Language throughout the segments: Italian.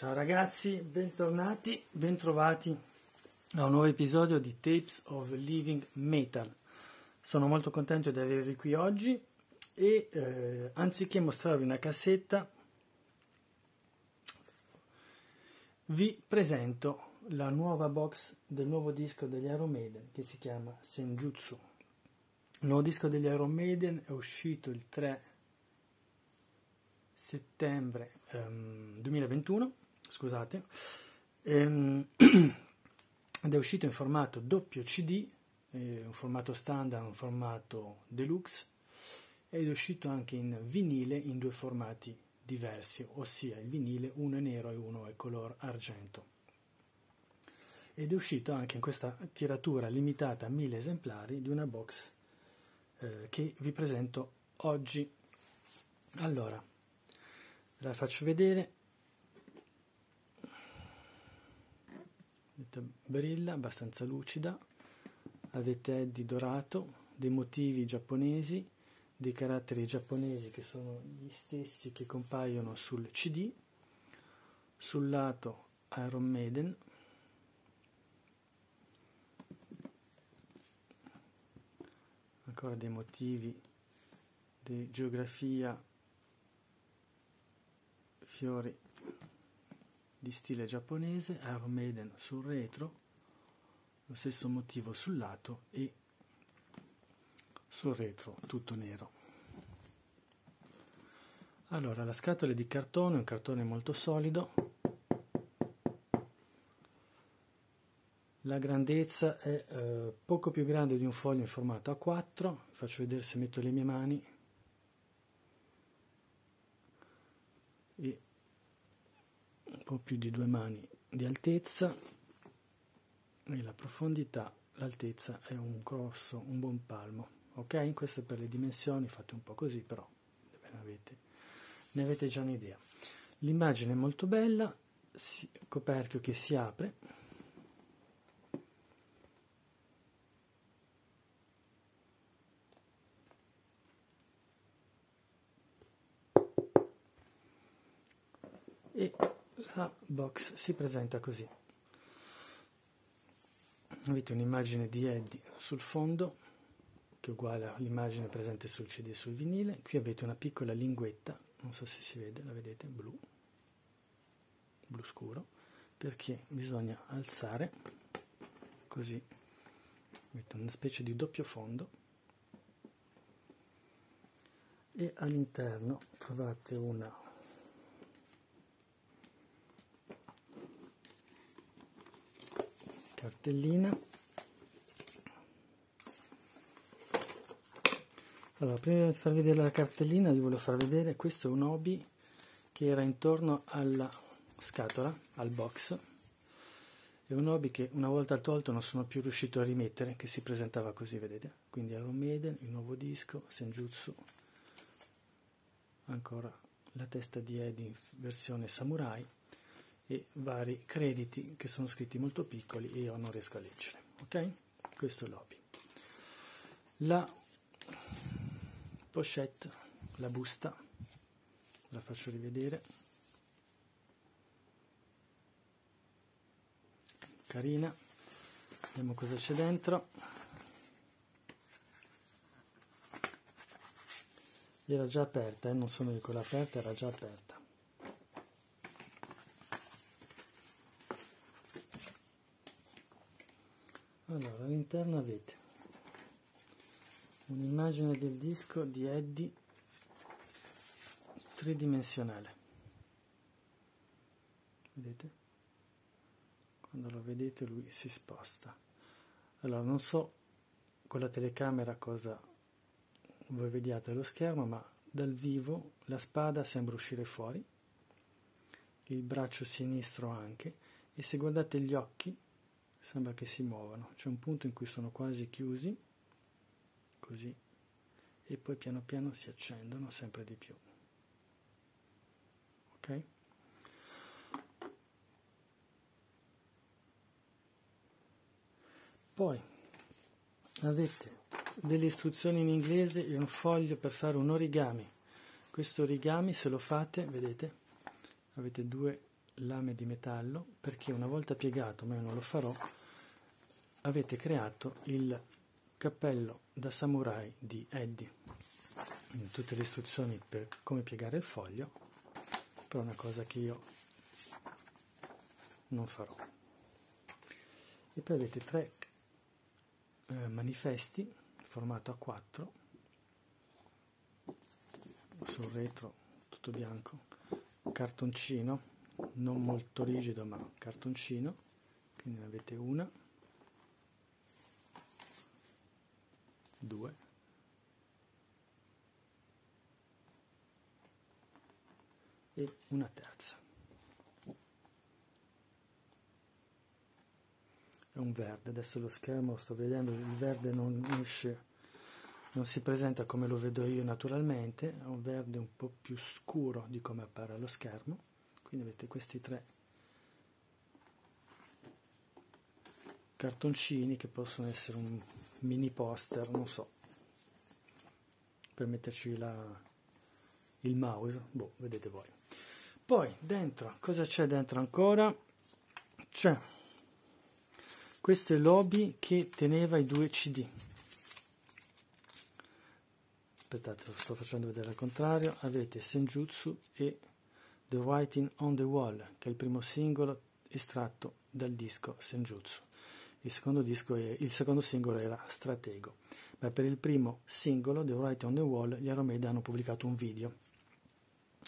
Ciao ragazzi, bentornati, bentrovati a un nuovo episodio di Tapes of Living Metal. Sono molto contento di avervi qui oggi e eh, anziché mostrarvi una cassetta vi presento la nuova box del nuovo disco degli Iron Maiden che si chiama Senjutsu. Il nuovo disco degli Iron Maiden è uscito il 3 settembre um, 2021, scusate, ehm, ed è uscito in formato doppio CD, eh, un formato standard, un formato deluxe, ed è uscito anche in vinile in due formati diversi, ossia il vinile uno è nero e uno è color argento. Ed è uscito anche in questa tiratura limitata a 1000 esemplari di una box eh, che vi presento oggi. Allora, la faccio vedere brilla abbastanza lucida avete di dorato dei motivi giapponesi dei caratteri giapponesi che sono gli stessi che compaiono sul cd sul lato Iron Maiden ancora dei motivi di geografia fiori di stile giapponese, Iron Maiden sul retro, lo stesso motivo sul lato e sul retro tutto nero. Allora, la scatola è di cartone, un cartone molto solido. La grandezza è eh, poco più grande di un foglio in formato A4. Faccio vedere se metto le mie mani. E po' più di due mani di altezza e la profondità, l'altezza è un grosso, un buon palmo. Ok? Questo per le dimensioni, fate un po' così, però ne avete, ne avete già un'idea. L'immagine è molto bella, coperchio che si apre. E la box si presenta così. Avete un'immagine di Eddie sul fondo, che è uguale all'immagine presente sul CD e sul vinile. Qui avete una piccola linguetta, non so se si vede, la vedete, blu, blu scuro, perché bisogna alzare, così, avete una specie di doppio fondo, e all'interno trovate una cartellina. Allora prima di far vedere la cartellina vi voglio far vedere questo è un hobby che era intorno alla scatola al box. È un hobby che una volta tolto non sono più riuscito a rimettere che si presentava così vedete? Quindi Iron Maiden il nuovo disco Senjutsu ancora la testa di Eddie in versione samurai e vari crediti che sono scritti molto piccoli e io non riesco a leggere. Ok? Questo è l'hobby. La pochette, la busta, la faccio rivedere. Carina. Vediamo cosa c'è dentro. Era già aperta, eh? non sono io con l'aperta, era già aperta. Allora all'interno avete un'immagine del disco di Eddie tridimensionale. Vedete? Quando lo vedete lui si sposta. Allora non so con la telecamera cosa voi vediate allo schermo ma dal vivo la spada sembra uscire fuori il braccio sinistro anche e se guardate gli occhi sembra che si muovano. C'è un punto in cui sono quasi chiusi, così, e poi piano piano si accendono sempre di più. Ok? Poi avete delle istruzioni in inglese e un foglio per fare un origami. Questo origami, se lo fate, vedete, avete due lame di metallo perché una volta piegato, ma io non lo farò, avete creato il cappello da samurai di Eddie. Tutte le istruzioni per come piegare il foglio, però è una cosa che io non farò. E poi avete tre eh, manifesti formato a 4 sul retro tutto bianco cartoncino non molto rigido ma cartoncino quindi ne avete una due e una terza. È un verde adesso lo schermo sto vedendo il verde non esce non si presenta come lo vedo io naturalmente è un verde un po' più scuro di come appare allo schermo quindi avete questi tre cartoncini che possono essere un mini poster non so per metterci la, il mouse. Boh vedete voi. Poi dentro cosa c'è dentro ancora? C'è questo è l'hobby che teneva i due cd aspettate lo sto facendo vedere al contrario. Avete Senjutsu e The Writing on the Wall che è il primo singolo estratto dal disco Senjutsu. Il secondo, è, il secondo singolo era Stratego. Ma per il primo singolo The Writing on the Wall gli Aromeda hanno pubblicato un video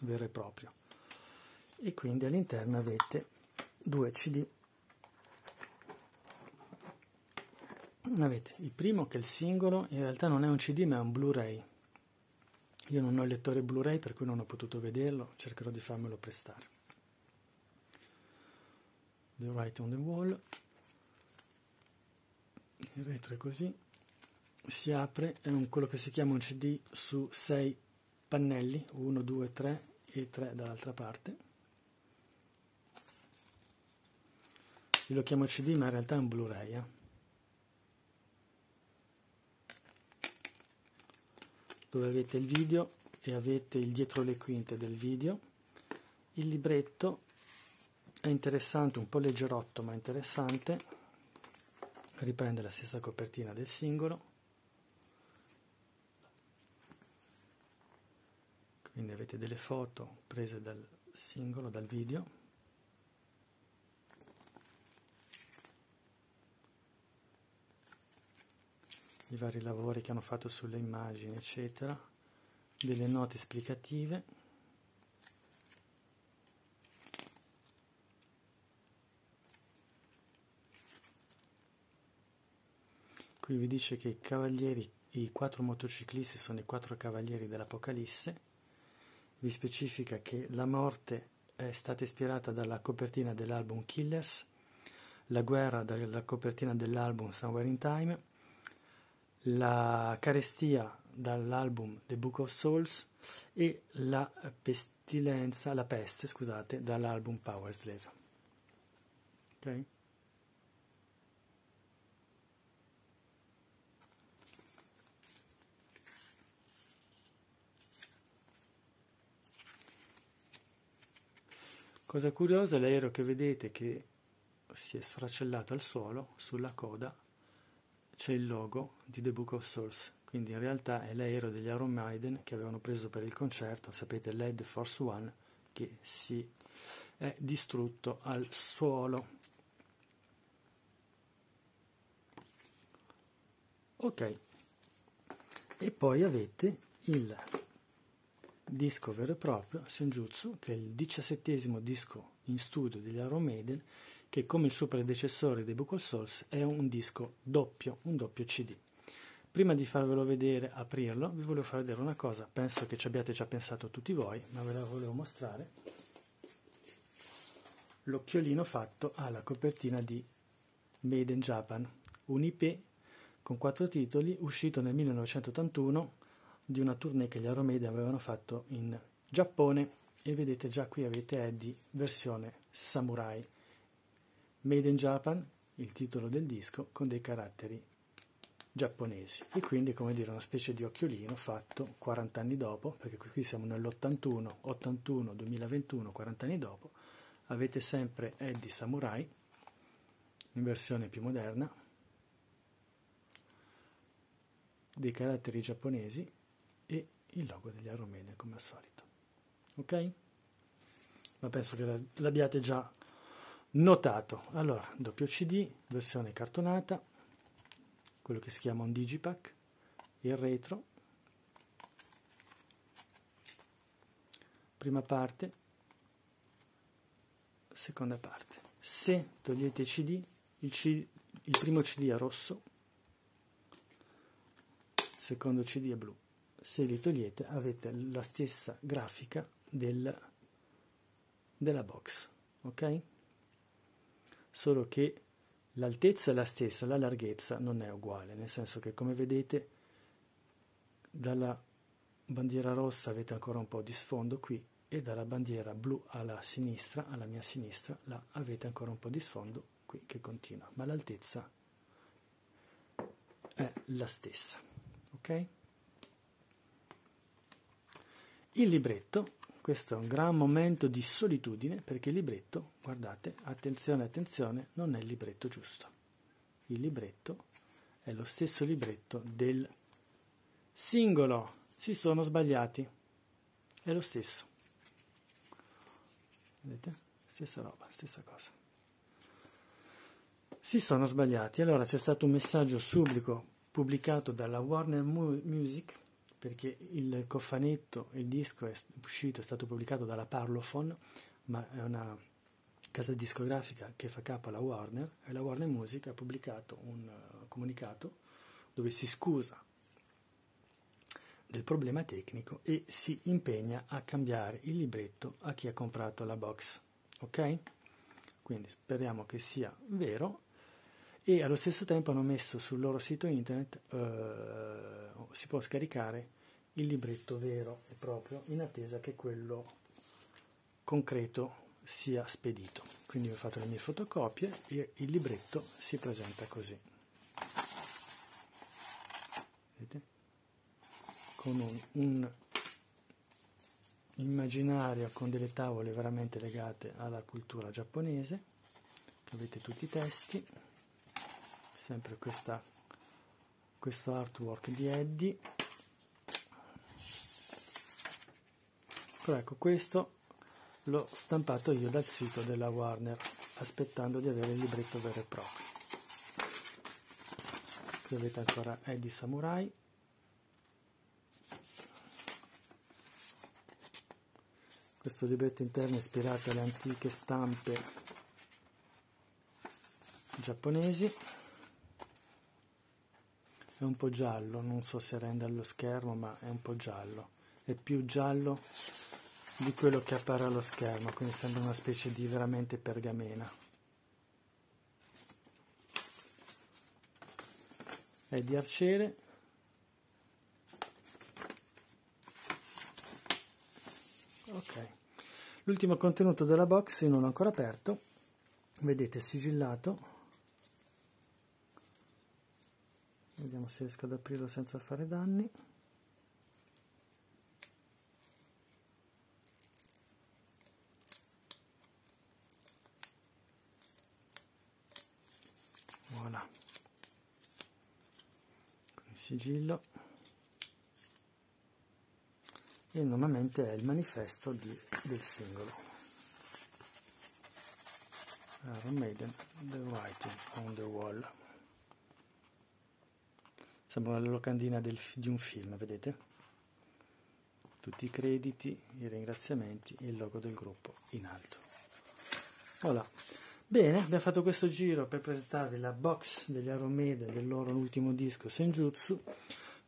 vero e proprio. E quindi all'interno avete due cd avete il primo che è il singolo in realtà non è un cd ma è un blu-ray io non ho il lettore Blu-ray per cui non ho potuto vederlo, cercherò di farmelo prestare. The Right on the Wall. Il retro è così. Si apre, è un, quello che si chiama un CD su sei pannelli, 1, 2, 3 e 3 dall'altra parte. Io lo chiamo CD ma in realtà è un Blu-ray. Eh? Dove avete il video e avete il dietro le quinte del video. Il libretto è interessante, un po' leggerotto ma interessante, riprende la stessa copertina del singolo. Quindi avete delle foto prese dal singolo, dal video. I vari lavori che hanno fatto sulle immagini, eccetera, delle note esplicative. Qui vi dice che i cavalieri, i quattro motociclisti sono i quattro cavalieri dell'Apocalisse. Vi specifica che la morte è stata ispirata dalla copertina dell'album Killers, la guerra dalla copertina dell'album Somewhere in Time, la carestia dall'album The Book of Souls e la pestilenza, la peste, scusate, dall'album Power. Ok? Cosa curiosa, l'aereo che vedete che si è sfracellato al suolo sulla coda c'è il logo di The Book of Souls, quindi in realtà è l'aereo degli Iron Maiden che avevano preso per il concerto, sapete l'Ed Force One, che si è distrutto al suolo. Ok, e poi avete il disco vero e proprio, Senjutsu, che è il diciassettesimo disco in studio degli Iron Maiden, che come il suo predecessore The Book of Souls è un disco doppio, un doppio CD. Prima di farvelo vedere, aprirlo, vi volevo far vedere una cosa, penso che ci abbiate già pensato tutti voi, ma ve la volevo mostrare. L'occhiolino fatto alla copertina di Made in Japan, un IP con quattro titoli uscito nel 1981 di una tournée che gli Aromedi avevano fatto in Giappone e vedete già qui avete Eddie versione samurai Made in Japan, il titolo del disco, con dei caratteri giapponesi e quindi come dire una specie di occhiolino fatto 40 anni dopo, perché qui siamo nell'81, 81, 2021, 40 anni dopo, avete sempre Eddie Samurai in versione più moderna, dei caratteri giapponesi e il logo degli Aromede come al solito. Ok? Ma penso che l'abbiate già notato. Allora, doppio CD, versione cartonata, quello che si chiama un digipack, il retro, prima parte, seconda parte. Se togliete CD, il, CD, il primo CD è rosso, secondo CD è blu. Se li togliete avete la stessa grafica del, della box, ok? Solo che l'altezza è la stessa, la larghezza non è uguale, nel senso che come vedete dalla bandiera rossa avete ancora un po' di sfondo qui e dalla bandiera blu alla sinistra, alla mia sinistra, là avete ancora un po' di sfondo qui che continua, ma l'altezza è la stessa. Ok? Il libretto, questo è un gran momento di solitudine perché il libretto, guardate, attenzione, attenzione, non è il libretto giusto. Il libretto è lo stesso libretto del singolo si sono sbagliati. È lo stesso. Vedete? Stessa roba, stessa cosa. Si sono sbagliati. Allora c'è stato un messaggio subito pubblicato dalla Warner Music perché il cofanetto, il disco è uscito, è stato pubblicato dalla Parlophone, ma è una casa discografica che fa capo alla Warner e la Warner Music ha pubblicato un uh, comunicato dove si scusa del problema tecnico e si impegna a cambiare il libretto a chi ha comprato la box. Ok? Quindi speriamo che sia vero e allo stesso tempo hanno messo sul loro sito internet eh, si può scaricare il libretto vero e proprio in attesa che quello concreto sia spedito. Quindi ho fatto le mie fotocopie e il libretto si presenta così. Vedete? con un, un immaginario con delle tavole veramente legate alla cultura giapponese, avete tutti i testi, sempre questa, questo artwork di Eddie. Però ecco, questo l'ho stampato io dal sito della Warner, aspettando di avere il libretto vero e proprio. Qui avete ancora Eddie Samurai. Questo libretto interno è ispirato alle antiche stampe giapponesi. È un po' giallo, non so se rende allo schermo, ma è un po' giallo. È più giallo di quello che appare allo schermo, quindi sembra una specie di veramente pergamena. È di arciere ok L'ultimo contenuto della box io non l'ho ancora aperto, vedete sigillato, vediamo se riesco ad aprirlo senza fare danni. Voilà, con il sigillo e normalmente è il manifesto di, del singolo. Iron Maiden, The Writing on the Wall. Sembra la locandina del, di un film, vedete? Tutti i crediti, i ringraziamenti e il logo del gruppo in alto. Voilà. Bene, abbiamo fatto questo giro per presentarvi la box degli Maiden del loro ultimo disco Senjutsu.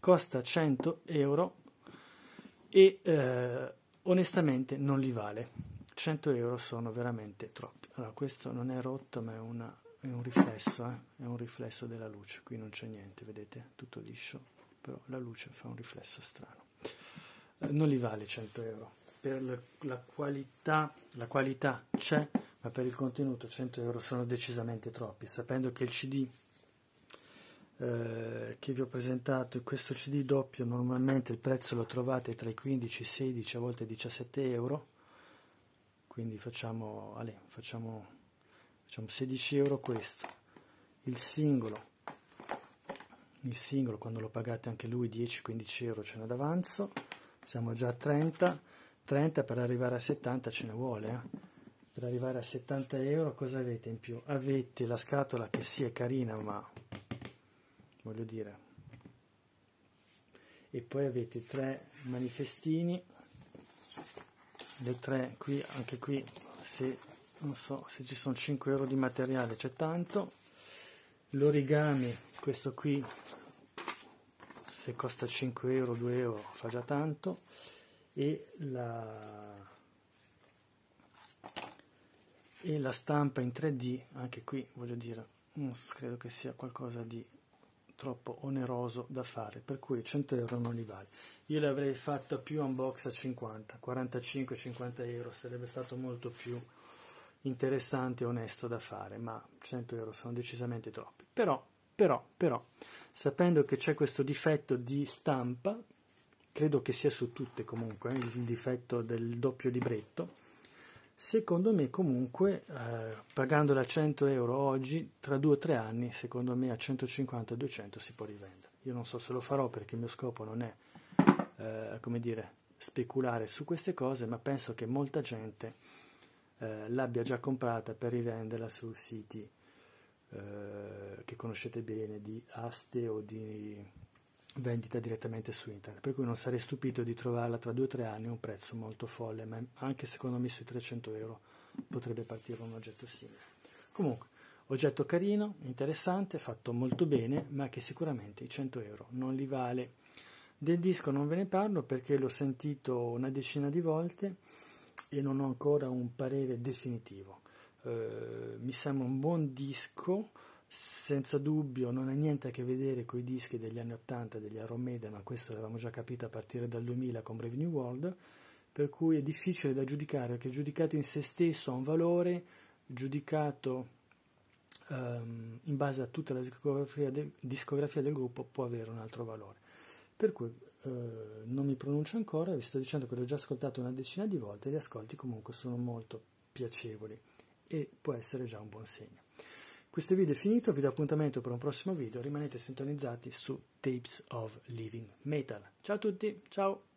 Costa 100 euro e eh, onestamente non li vale. 100 euro sono veramente troppi. Allora, questo non è rotto, ma è, una, è un riflesso, eh? è un riflesso della luce. Qui non c'è niente, vedete? Tutto liscio, però la luce fa un riflesso strano. Eh, non li vale 100 euro. Per la qualità, la qualità c'è, ma per il contenuto 100 euro sono decisamente troppi. Sapendo che il CD eh, che vi ho presentato questo CD doppio normalmente il prezzo lo trovate tra i 15 16 a volte 17 euro quindi facciamo, allez, facciamo, facciamo 16 euro questo. Il singolo. Il singolo quando lo pagate anche lui 10-15 euro ce n'è d'avanzo. Siamo già a 30 30 per arrivare a 70 ce ne vuole eh? per arrivare a 70 euro cosa avete in più? avete la scatola che sì è carina ma voglio dire. E poi avete tre manifestini. Le tre qui anche qui se non so se ci sono 5 euro di materiale c'è tanto. L'origami questo qui se costa 5 euro 2 euro fa già tanto. E la e la stampa in 3D anche qui voglio dire non credo che sia qualcosa di troppo oneroso da fare per cui 100 euro non li vale. Io l'avrei fatto più unbox a 50 45-50 euro sarebbe stato molto più interessante e onesto da fare, ma 100 euro sono decisamente troppi. Però, però, però, sapendo che c'è questo difetto di stampa, credo che sia su tutte comunque, eh, il difetto del doppio libretto, secondo me comunque, eh, pagandola 100 euro oggi, tra due o tre anni, secondo me a 150-200 si può rivendere. Io non so se lo farò perché il mio scopo non è, eh, come dire, speculare su queste cose, ma penso che molta gente eh, l'abbia già comprata per rivenderla su siti eh, che conoscete bene di aste o di vendita direttamente su internet, per cui non sarei stupito di trovarla tra due o tre anni a un prezzo molto folle, ma anche secondo me sui 300 euro potrebbe partire un oggetto simile. Comunque, oggetto carino, interessante, fatto molto bene, ma che sicuramente i 100 euro non li vale. Del disco non ve ne parlo perché l'ho sentito una decina di volte e non ho ancora un parere definitivo. Eh, mi sembra un buon disco, senza dubbio non ha niente a che vedere con i dischi degli anni 80 degli Maiden, ma questo l'avevamo già capito a partire dal 2000 con Brave New World, per cui è difficile da giudicare, perché giudicato in se stesso ha un valore, giudicato um, in base a tutta la discografia del, discografia del gruppo può avere un altro valore. Per cui eh, non mi pronuncio ancora, vi sto dicendo che l'ho già ascoltato una decina di volte gli ascolti comunque sono molto piacevoli e può essere già un buon segno. Questo video è finito, vi do appuntamento per un prossimo video, rimanete sintonizzati su Tapes of Living Metal. Ciao a tutti, ciao!